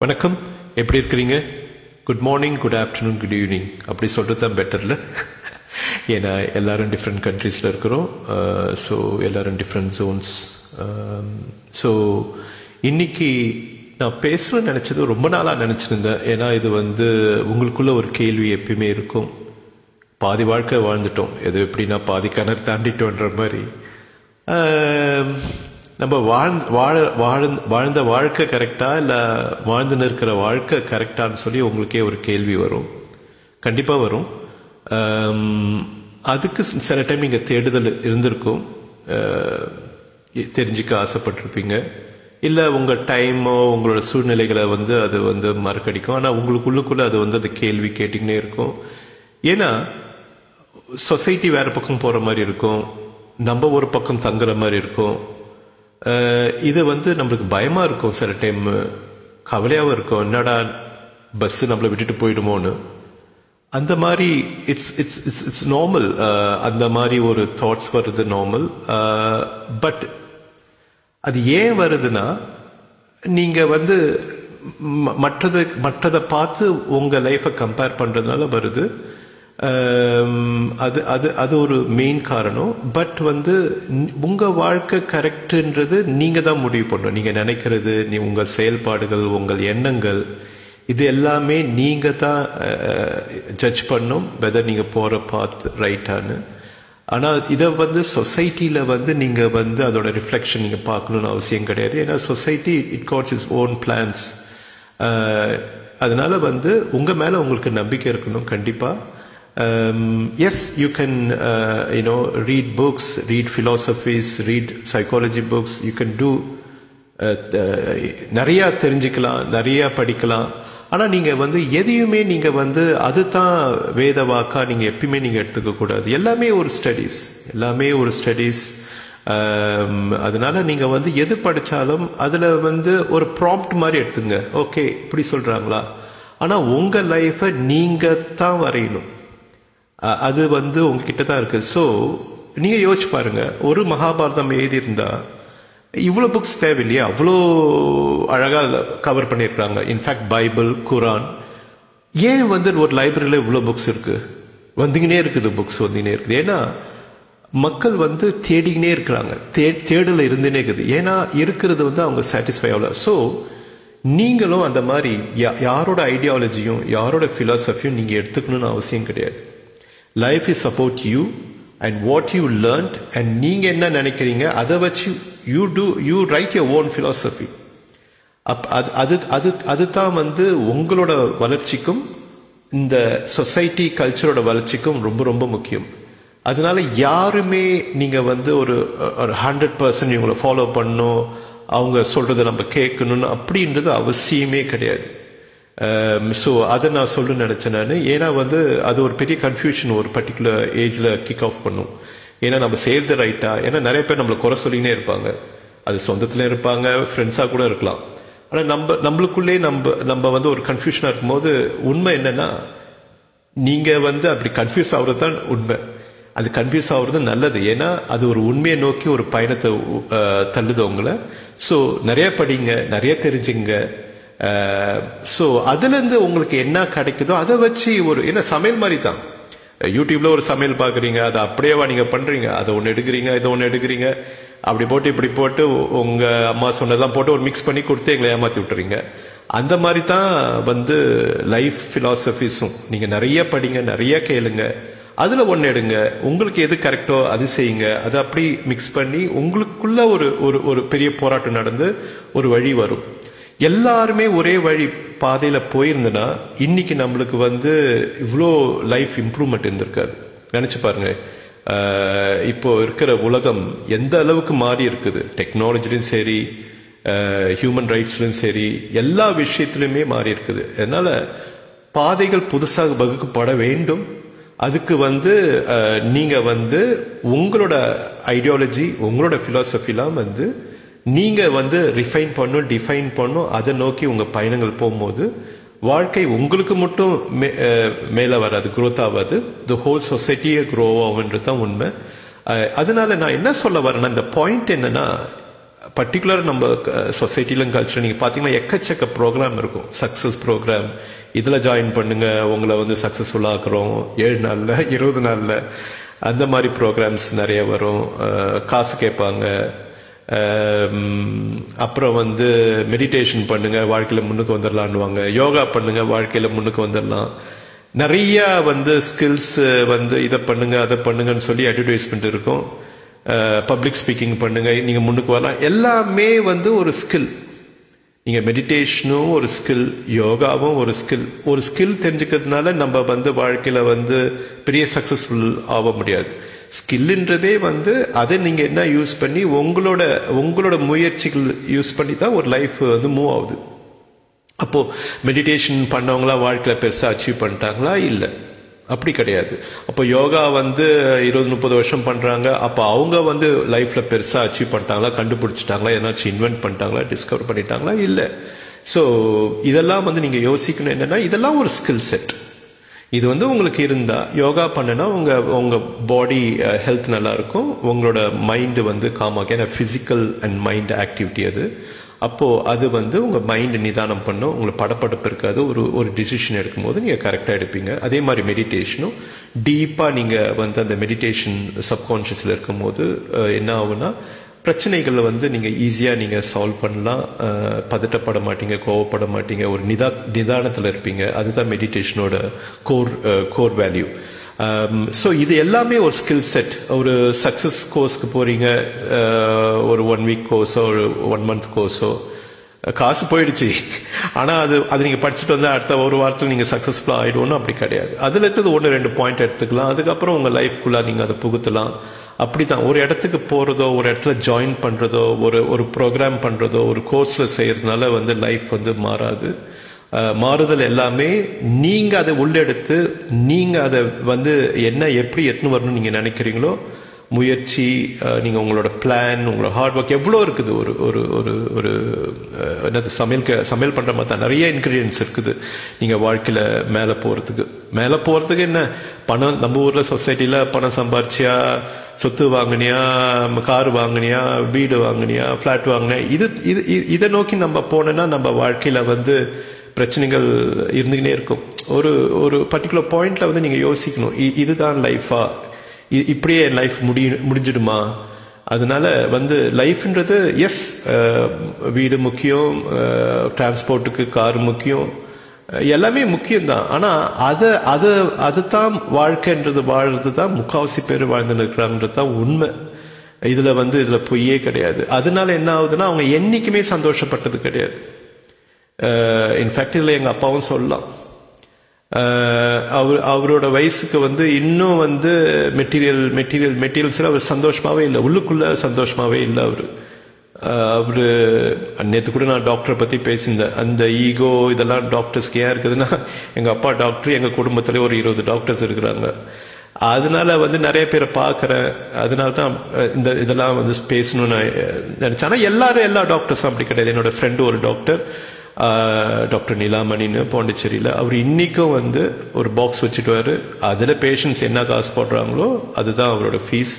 வணக்கம். எப்படி இருக்கிறீங்க? Good morning good afternoon good evening அப்படி சொல்கிறது தான் பெட்டர்ல ஏன்னா எல்லாரும் டிஃப்ரெண்ட் கண்ட்ரீஸில் இருக்கிறோம். ஸோ எல்லாரும் டிஃப்ரெண்ட் ஜோன்ஸ் ஸோ இன்னைக்கு நான் பேசணும்னு நினச்சது ரொம்ப நாளாக நினச்சிருந்தேன். ஏன்னா இது வந்து உங்களுக்குள்ள ஒரு கேள்வி எப்பயுமே இருக்கும். பாதி வாழ்க்கை வாழ்ந்துட்டோம். எது எப்படின்னா பாதி கிணறு தாண்டிட்டோன்ற மாதிரி. நம்ம வாழ் வாழ வாழ வாழ்ந்த வாழ்க்கை கரெக்டாக இல்லை வாழ்ந்துன்னு இருக்கிற வாழ்க்கை கரெக்டான்னு சொல்லி உங்களுக்கே ஒரு கேள்வி வரும். கண்டிப்பாக வரும். அதுக்கு சில டைம் இங்கே தேடுதல் இருந்திருக்கும். தெரிஞ்சிக்க தெரிஞ்சுக்க ஆசைப்பட்டிருப்பீங்க. இல்லை உங்கள் டைமோ உங்களோட சூழ்நிலைகளை வந்து அது வந்து மறக்கடிக்கும். ஆனால் உங்களுக்குள்ளுக்குள்ளே அது வந்து அந்த கேள்வி கேட்டுக்கினே இருக்கும். ஏன்னா சொசைட்டி வேறு பக்கம் போகிற மாதிரி இருக்கும். நம்ம ஒரு பக்கம் தங்குற மாதிரி இருக்கும். இது வந்து நம்மளுக்கு பயமாக இருக்கும் சில டைம் கவலையாகவும் இருக்கும். என்னடா பஸ்ஸு நம்மளை விட்டுட்டு போயிடுமோன்னு. அந்த மாதிரி it's it's it's it's normal அந்த மாதிரி ஒரு தாட்ஸ் வருது நார்மல் பட் அது ஏன் வருதுன்னா நீங்கள் வந்து ம- மற்றதை மற்றதை பார்த்து உங்கள் லைஃப்பை கம்பேர் பண்ணுறதுனால வருது. Um, அது அது அது ஒரு மெயின் காரணம். பட் வந்து உங்கள் வாழ்க்கை கரெக்டுன்றது நீங்கள் தான் முடிவு பண்ணணும். நீங்கள் நினைக்கிறது நீ உங்கள் செயல்பாடுகள் உங்கள் எண்ணங்கள் இது எல்லாமே நீங்கள் தான் ஜட்ஜ் பண்ணும் வெதர் நீங்கள் போகிற பாத் ரைட்டான்னு ஆனால் இதை வந்து சொசைட்டியில் வந்து நீங்கள் வந்து அதோட ரிஃப்ளெக்ஷன் நீங்கள் பார்க்கணும்னு அவசியம் கிடையாது. ஏன்னா society it God's is own plans அதனால வந்து உங்கள் மேலே உங்களுக்கு நம்பிக்கை இருக்கணும் கண்டிப்பாக கண்டிப்பா yes you can you know read books read philosophies read psychology books you can do நிறைய தெரிஞ்சுக்கலாம் நிறைய படிக்கலாம். ஆனால் நீங்கள் வந்து எதையுமே நீங்கள் வந்து அதுதான் வேத வாக்கா நீங்கள் எப்பயுமே நீங்கள் எடுத்துக்க கூடாது. எல்லாமே ஒரு ஸ்டடீஸ் எல்லாமே ஒரு ஸ்டடீஸ் um, அதனால நீங்கள் வந்து எது படித்தாலும் அதில் வந்து ஒரு ப்ராம்ப்ட் மாதிரி எடுத்துங்க. ஓகே இப்படி சொல்கிறாங்களா ஆனால் உங்கள் லைஃபை நீங்கள் தான் வரையணும். அது வந்து உங்ககிட்ட தான் இருக்குது ஸோ நீங்கள் யோசிச்சு பாருங்க. ஒரு மகாபாரதம் எழுதியிருந்தா இவ்வளோ புக்ஸ் தேவையில்லையா? அவ்வளோ அழகாக கவர் பண்ணியிருக்காங்க இன்ஃபேக்ட் பைபிள் குரான் ஏன் வந்து ஒரு லைப்ரரியில் இவ்வளோ புக்ஸ் இருக்குது வந்துக்கினே இருக்குது புக்ஸ் வந்துக்கினே இருக்குது. ஏன்னா மக்கள் வந்து தேடிக்கினே இருக்கிறாங்க. தே தேடல இருந்துனே இருக்குது. ஏன்னா இருக்கிறது வந்து அவங்க சாட்டிஸ்ஃபை ஆகல. ஸோ நீங்களும் அந்த மாதிரி யா- யாரோட ஐடியாலஜியும் யாரோட ஃபிலாசபியும் நீங்கள் எடுத்துக்கணும்னு அவசியம் கிடையாது. Life is support you and what you learned and நீங்கள் என்ன நினைக்கிறீங்க அதை வச்சு you do you write your own philosophy up அது அது அது அதுதான் வந்து உங்களோட வளர்ச்சிக்கும் இந்த சொசைட்டி கல்ச்சரோட வளர்ச்சிக்கும் ரொம்ப ரொம்ப முக்கியம். அதனால யாருமே நீங்கள் வந்து ஒரு ஒரு ஹண்ட்ரட் பர்சன்ட் இவங்களை ஃபாலோ பண்ணணும் அவங்க சொல்கிறத நம்ம கேட்கணும்னு அப்படின்றது அவசியமே கிடையாது. Um, ஸோ அதை நான் சொல்ல நினச்சேன் நான். ஏன்னா வந்து அது ஒரு பெரிய கன்ஃபியூஷன் ஒரு பர்டிகுலர் ஏஜில் கிக் ஆஃப் பண்ணும். ஏன்னா நம்ம சேர்ந்து ரைட்டா ஏன்னா நிறைய பேர் நம்மளை குறை சொல்லினே இருப்பாங்க. அது சொந்தத்துல இருப்பாங்க ஃப்ரெண்ட்ஸாக கூட இருக்கலாம். ஆனால் நம்ம நம்மளுக்குள்ளே நம்ம நம்ம வந்து ஒரு கன்ஃபியூஷனாக இருக்கும்போது உண்மை என்னன்னா நீங்கள் வந்து அப்படி கன்ஃபியூஸ் ஆகுறது தான் உண்மை. அது கன்ஃபியூஸ் ஆகுறது நல்லது. ஏன்னா அது ஒரு உண்மையை நோக்கி ஒரு பயணத்தை தள்ளுது உங்களை. ஸோ நிறைய படிங்க நிறைய தெரிஞ்சுங்க ஸோ அதுலேருந்து உங்களுக்கு என்ன கிடைக்குதோ அதை வச்சு ஒரு என்ன சமையல் மாதிரி தான் யூடியூப்ல ஒரு சமையல் பார்க்குறீங்க அதை அப்படியேவா நீங்கள் பண்ணுறீங்க அதை ஒன்று எடுக்கிறீங்க இதை ஒன்று எடுக்கிறீங்க. அப்படி போட்டு இப்படி போட்டு உங்கள் அம்மா சொன்னதெல்லாம் போட்டு ஒரு மிக்ஸ் பண்ணி கொடுத்து எங்களை ஏமாற்றி விட்டுறீங்க. அந்த மாதிரி தான் வந்து லைஃப் ஃபிலாசபிஸும் நீங்கள் நிறைய படிங்க நிறைய கேளுங்க. அதில் ஒன்று எடுங்க. உங்களுக்கு எது கரெக்டோ அது செய்யுங்க. அதை அப்படி மிக்ஸ் பண்ணி உங்களுக்குள்ள ஒரு ஒரு ஒரு பெரிய போராட்டம் நடந்து ஒரு வழி வரும். எல்லாருமே ஒரே வழி பாதையில போயிருந்தனா இன்னைக்கு நம்மளுக்கு வந்து இவ்வளோ லைஃப் இம்ப்ரூவ்மெண்ட் இருந்திருக்காது. நினைச்சு பாருங்க. இப்போ இருக்கிற உலகம் எந்த அளவுக்கு மாறி இருக்குது. டெக்னாலஜிலையும் சரி ஹியூமன் ரைட்ஸ்லையும் சரி எல்லா விஷயத்திலுமே மாறி இருக்குது. அதனால பாதைகள் புதுசாக வகுக்கப்பட வேண்டும். அதுக்கு வந்து நீங்கள் வந்து உங்களோட ஐடியாலஜி உங்களோட ஃபிலாசபிலாம் வந்து நீங்கள் வந்து ரிஃபைன் பண்ணும் டிஃபைன் பண்ணும் அதை நோக்கி உங்கள் பயணங்கள் போகும்போது வாழ்க்கை உங்களுக்கு மட்டும் மே- மேலே வராது குரோத் ஆகாது. த ஹோல் சொசைட்டியே க்ரோ ஆகுன்றது தான் உண்மை. அதனால நான் என்ன சொல்ல வரேன்னா இந்த பாயிண்ட் என்னன்னா பர்டிகுலர் நம்ம சொசைட்டிலும் கல்ச்சர் நீங்கள் பார்த்தீங்கன்னா எக்கச்சக்க ப்ரோக்ராம் இருக்கும். சக்ஸஸ் ப்ரோக்ராம் இதில் ஜாயின் பண்ணுங்க உங்களை வந்து சக்ஸஸ்ஃபுல்லாக்குறோம் ஏழு நாளில் இருபது நாளில் அந்த மாதிரி ப்ரோக்ராம்ஸ் நிறைய வரும். காசு கேட்பாங்க. அப்புறம் வந்து மெடிடேஷன் பண்ணுங்க வாழ்க்கையில் முன்னுக்கு வந்துடலான்னுவாங்க யோகா பண்ணுங்க வாழ்க்கையில் முன்னுக்கு வந்துடலாம் நிறைய வந்து ஸ்கில்ஸ் வந்து இதை பண்ணுங்க அதை பண்ணுங்கன்னு சொல்லி அட்வர்டைஸ்மெண்ட் இருக்கும். பப்ளிக் ஸ்பீக்கிங் பண்ணுங்க நீங்க முன்னுக்கு வரலாம். எல்லாமே வந்து ஒரு ஸ்கில் நீங்க மெடிடேஷனும் ஒரு ஸ்கில் யோகாவும் ஒரு ஸ்கில் ஒரு ஸ்கில் தெரிஞ்சுக்கிறதுனால நம்ம வந்து வாழ்க்கையில வந்து பெரிய சக்சஸ்ஃபுல் ஆக முடியாது. ஸ்கில்ன்றதே வந்து அதை நீங்கள் என்ன யூஸ் பண்ணி உங்களோட உங்களோட முயற்சிகள் யூஸ் பண்ணி தான் ஒரு லைஃப் வந்து மூவ் ஆகுது. அப்போது மெடிடேஷன் பண்ணவங்களா வாழ்க்கையில் பெருசாக அச்சீவ் பண்ணிட்டாங்களா? இல்லை. அப்படி கிடையாது. அப்போ யோகா வந்து இருபது முப்பது வருஷம் பண்ணுறாங்க அப்போ அவங்க வந்து லைஃப்பில் பெருசாக அச்சீவ் பண்ணிட்டாங்களா? கண்டுபிடிச்சிட்டாங்களா? ஏதாச்சும் இன்வென்ட் பண்ணிட்டாங்களா? டிஸ்கவர் பண்ணிட்டாங்களா? இல்லை. ஸோ இதெல்லாம் வந்து நீங்கள் யோசிக்கணும் என்னென்னா இதெல்லாம் ஒரு ஸ்கில் செட் இது வந்து உங்களுக்கு இருந்தால் யோகா பண்ணுனா உங்கள் உங்கள் பாடி ஹெல்த் நல்லாயிருக்கும் உங்களோட மைண்டு வந்து காமாக ஏன்னா ஃபிசிக்கல் அண்ட் மைண்ட் ஆக்டிவிட்டி அது. அப்போது அது வந்து உங்கள் மைண்டு நிதானம் பண்ணும். உங்களுக்கு படப்படப்பு இருக்காது. ஒரு ஒரு டிசிஷன் எடுக்கும்போது நீங்கள் கரெக்டாக எடுப்பீங்க. அதே மாதிரி மெடிடேஷனும் டீப்பாக நீங்கள் வந்து அந்த மெடிடேஷன் சப்கான்ஷியஸில் இருக்கும்போது என்ன ஆகுனா பிரச்சனைகளை வந்து நீங்கள் ஈஸியாக நீங்கள் சால்வ் பண்ணலாம். பதட்டப்பட மாட்டீங்க கோவப்பட மாட்டீங்க ஒரு நிதா நிதானத்தில் இருப்பீங்க. அதுதான் மெடிடேஷனோட கோர் கோர் வேல்யூ ஸோ இது எல்லாமே ஒரு ஸ்கில் செட் ஒரு சக்ஸஸ் கோர்ஸ்க்கு போகிறீங்க ஒரு ஒன் வீக் கோர்ஸோ ஒரு ஒன் மந்த் கோர்ஸோ காசு போயிடுச்சு. ஆனால் அது அது நீங்கள் படிச்சுட்டு வந்தால் அடுத்த ஒரு வாரத்தில் நீங்கள் சக்ஸஸ்ஃபுல்லாக ஆகிடுவோன்னு அப்படி கிடையாது. அதில் இருக்கிறது ஒன்று ரெண்டு பாயிண்ட் எடுத்துக்கலாம். அதுக்கப்புறம் உங்கள் லைஃப்குள்ளே நீங்கள் அதை புகுத்தலாம். அப்படிதான் ஒரு இடத்துக்கு போறதோ ஒரு இடத்துல ஜாயின் பண்றதோ ஒரு ஒரு ப்ரோக்ராம் பண்றதோ ஒரு கோர்ஸ்ல செய்யறதுனால வந்து லைஃப் வந்து மாறாது. மாறுதல் எல்லாமே நீங்க அதை உள்ளெடுத்து நீங்க அதை வந்து என்ன எப்படி எட்டுன்னு வரணும்னு நீங்க நினைக்கிறீங்களோ முயற்சி நீங்கள் நீங்க உங்களோட பிளான் உங்களோட ஹார்ட் ஒர்க் எவ்வளோ இருக்குது. ஒரு ஒரு ஒரு ஒரு என்னது சமையல் சமையல் பண்ற மாதிரி தான். நிறைய இன்க்ரீடியன்ஸ் இருக்குது நீங்க வாழ்க்கையில மேலே போறதுக்கு. மேலே போறதுக்கு என்ன? பணம் நம்ம ஊர்ல சொசைட்டில பணம் சம்பாரிச்சியா சொத்து வாங்கினியா கார் வாங்கினியா வீடு வாங்கினியா ஃப்ளாட் வாங்கினியா இது இது இதை நோக்கி நம்ம போனோம்னா நம்ம வாழ்க்கையில் வந்து பிரச்சனைகள் இருந்துக்கினே இருக்கும். ஒரு ஒரு பர்டிகுலர் பாயிண்ட்ல வந்து நீங்கள் யோசிக்கணும். இ- இதுதான் லைஃபா இப்படியே லைஃப் முடி முடிஞ்சிடுமா? அதனால வந்து லைஃப்ன்றது எஸ் வீடு முக்கியம் டிரான்ஸ்போர்ட்டுக்கு கார் முக்கியம் எல்லாமே முக்கியம்தான். ஆனால் அதை அதை அதுதான் வாழ்க்கைன்றது வாழ்றது தான் முக்காவாசி பேர் வாழ்ந்துன்னு தான் உண்மை. இதில் வந்து இதில் பொய்யே கிடையாது. அதனால என்ன ஆகுதுன்னா அவங்க என்றைக்குமே சந்தோஷப்பட்டது கிடையாது. இன்ஃபேக்ட் இதில் எங்கள் அப்பாவும் சொல்லலாம். அவர் அவரோட வயசுக்கு வந்து இன்னும் வந்து மெட்டீரியல் மெட்டீரியல் மெட்டீரியல்ஸில் அவர் சந்தோஷமாகவே இல்லை. உள்ளுக்குள்ளே சந்தோஷமாகவே இல்லை அவர். அவர் நேற்று கூட நான் டாக்டரை பற்றி பேசியிருந்தேன். அந்த ஈகோ இதெல்லாம் டாக்டர்ஸ்க்கு ஏன் இருக்குதுன்னா எங்கள் அப்பா டாக்டர் எங்கள் குடும்பத்துல ஒரு இருபது டாக்டர்ஸ் இருக்கிறாங்க. அதனால வந்து நிறைய பேரை பார்க்குறேன். அதனால தான் இந்த இதெல்லாம் வந்து பேசணும்னு நான் ஆனால் நினைச்சேன். எல்லாரும் எல்லா டாக்டர்ஸும் அப்படி கிடையாது. என்னோட ஃப்ரெண்டு ஒரு டாக்டர் டாக்டர் நிலாமணின்னு பாண்டிச்சேரியில். அவர் இன்றைக்கும் வந்து ஒரு பாக்ஸ் வச்சுட்டுவாரு அதில் பேஷண்ட்ஸ் என்ன காசு போடுறாங்களோ அதுதான் அவரோட ஃபீஸ்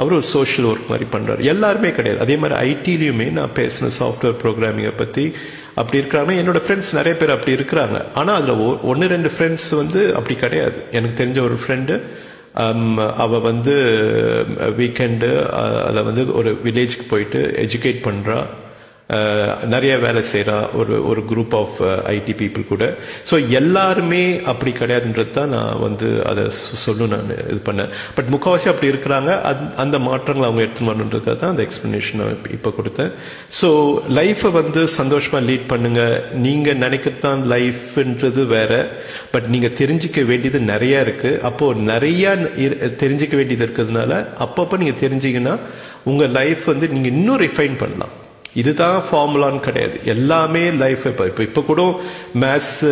அவர் ஒரு சோஷியல் ஒர்க் மாதிரி பண்ணுறாரு எல்லாருமே கிடையாது. அதே மாதிரி ஐடிலையுமே நான் பேசின சாஃப்ட்வேர் ப்ரோக்ராமிங்கை பற்றி அப்படி இருக்கிறாங்க. என்னோட ஃப்ரெண்ட்ஸ் நிறைய பேர் அப்படி இருக்கிறாங்க. ஆனால் அதில் ஒன்று ரெண்டு ஃப்ரெண்ட்ஸ் வந்து அப்படி கிடையாது. எனக்கு தெரிஞ்ச ஒரு ஃப்ரெண்டு அவள் வந்து வீக்கெண்டு அதை வந்து ஒரு வில்லேஜ்க்கு போயிட்டு எஜுகேட் பண்ணுறா நிறைய வேலை செய்கிறா ஒரு ஒரு குரூப் ஆஃப் ஐடி பீப்புள் கூட. ஸோ எல்லாருமே அப்படி கிடையாதுன்றது தான் நான் வந்து அதை சொ- நான் இது பண்ணேன். பட் முக்கால்வாசி அப்படி இருக்கிறாங்க. அந் அந்த மாற்றங்களை அவங்க எடுத்துன்னு வரணுன்றதுக்காக தான் அந்த எக்ஸ்பிளனேஷன் இப்போ கொடுத்தேன். ஸோ லைஃப்பை வந்து சந்தோஷமாக லீட் பண்ணுங்க. நீங்கள் நினைக்கிறது தான் லைஃப்ன்றது வேற. பட் நீங்கள் தெரிஞ்சுக்க வேண்டியது நிறைய இருக்குது அப்போது நிறையா தெரிஞ்சிக்க தெரிஞ்சுக்க வேண்டியது இருக்கிறதுனால அப்பப்போ நீங்கள் தெரிஞ்சீங்கன்னா உங்கள் லைஃப் வந்து நீங்கள் இன்னும் ரிஃபைன் பண்ணலாம். இதுதான் ஃபார்முலான்னு கிடையாது. எல்லாமே லைஃப் இப்போ இப்போ இப்போ கூட மேத்ஸ்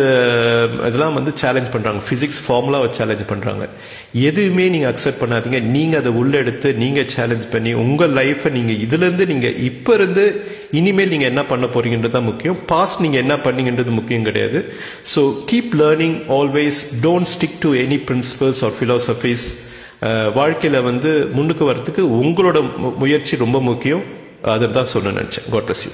இதெல்லாம் வந்து சேலஞ்ச் பண்ணுறாங்க ஃபிசிக்ஸ் ஃபார்முலாவை சேலஞ்ச் பண்ணுறாங்க எதுவுமே நீங்கள் அக்செப்ட் பண்ணாதீங்க. நீங்கள் அதை உள்ளே எடுத்து நீங்கள் சேலஞ்ச் பண்ணி உங்கள் லைஃப்பை நீங்கள் இதுலேருந்து நீங்கள் இப்போ இருந்து இனிமேல் நீங்கள் என்ன பண்ண போறீங்கன்றது தான் முக்கியம். பாஸ்ட் நீங்கள் என்ன பண்ணீங்கன்றது முக்கியம் கிடையாது. So keep learning always don't stick to any principles or philosophies. வாழ்க்கையில் வந்து முன்னுக்கு வர்றதுக்கு உங்களோட மு- முயற்சி ரொம்ப முக்கியம். அதை தான் சொல்ல நினச்சேன். God bless you